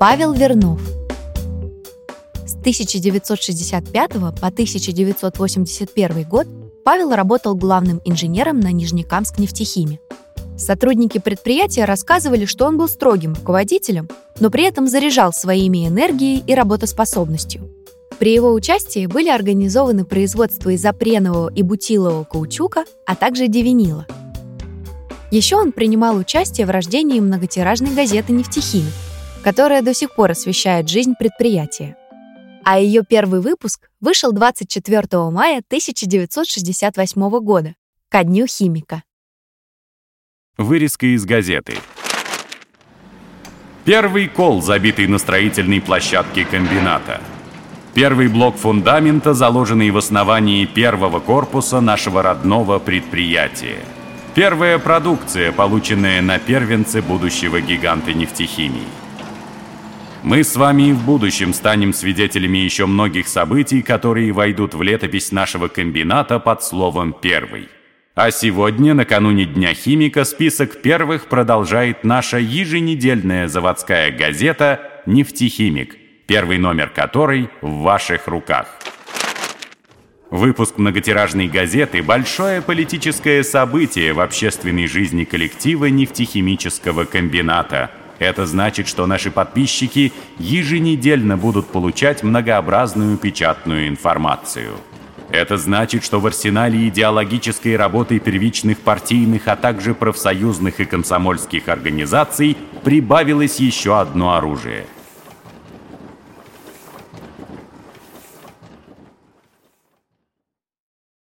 Павел Вернов. С 1965 по 1981 год Павел работал главным инженером на Нижнекамск нефтехиме. Сотрудники предприятия рассказывали, что он был строгим руководителем, но при этом заряжал своими энергией и работоспособностью. При его участии были организованы производство изопренового и бутилового каучука, а также девинила. Еще он принимал участие в рождении многотиражной газеты «Нефтехимик», которая до сих пор освещает жизнь предприятия. А ее первый выпуск вышел 24 мая 1968 года, ко дню химика. Вырезка из газеты. Первый кол, забитый на строительной площадке комбината. Первый блок фундамента, заложенный в основании первого корпуса нашего родного предприятия. Первая продукция, полученная на первенце будущего гиганта нефтехимии. Мы с вами и в будущем станем свидетелями еще многих событий, которые войдут в летопись нашего комбината под словом «первый». А сегодня, накануне Дня химика, список первых продолжает наша еженедельная заводская газета «Нефтехимик», первый номер которой в ваших руках. Выпуск многотиражной газеты – большое политическое событие в общественной жизни коллектива нефтехимического комбината. Это значит, что наши подписчики еженедельно будут получать многообразную печатную информацию – это значит, что в арсенале идеологической работы первичных партийных, а также профсоюзных и комсомольских организаций прибавилось еще одно оружие –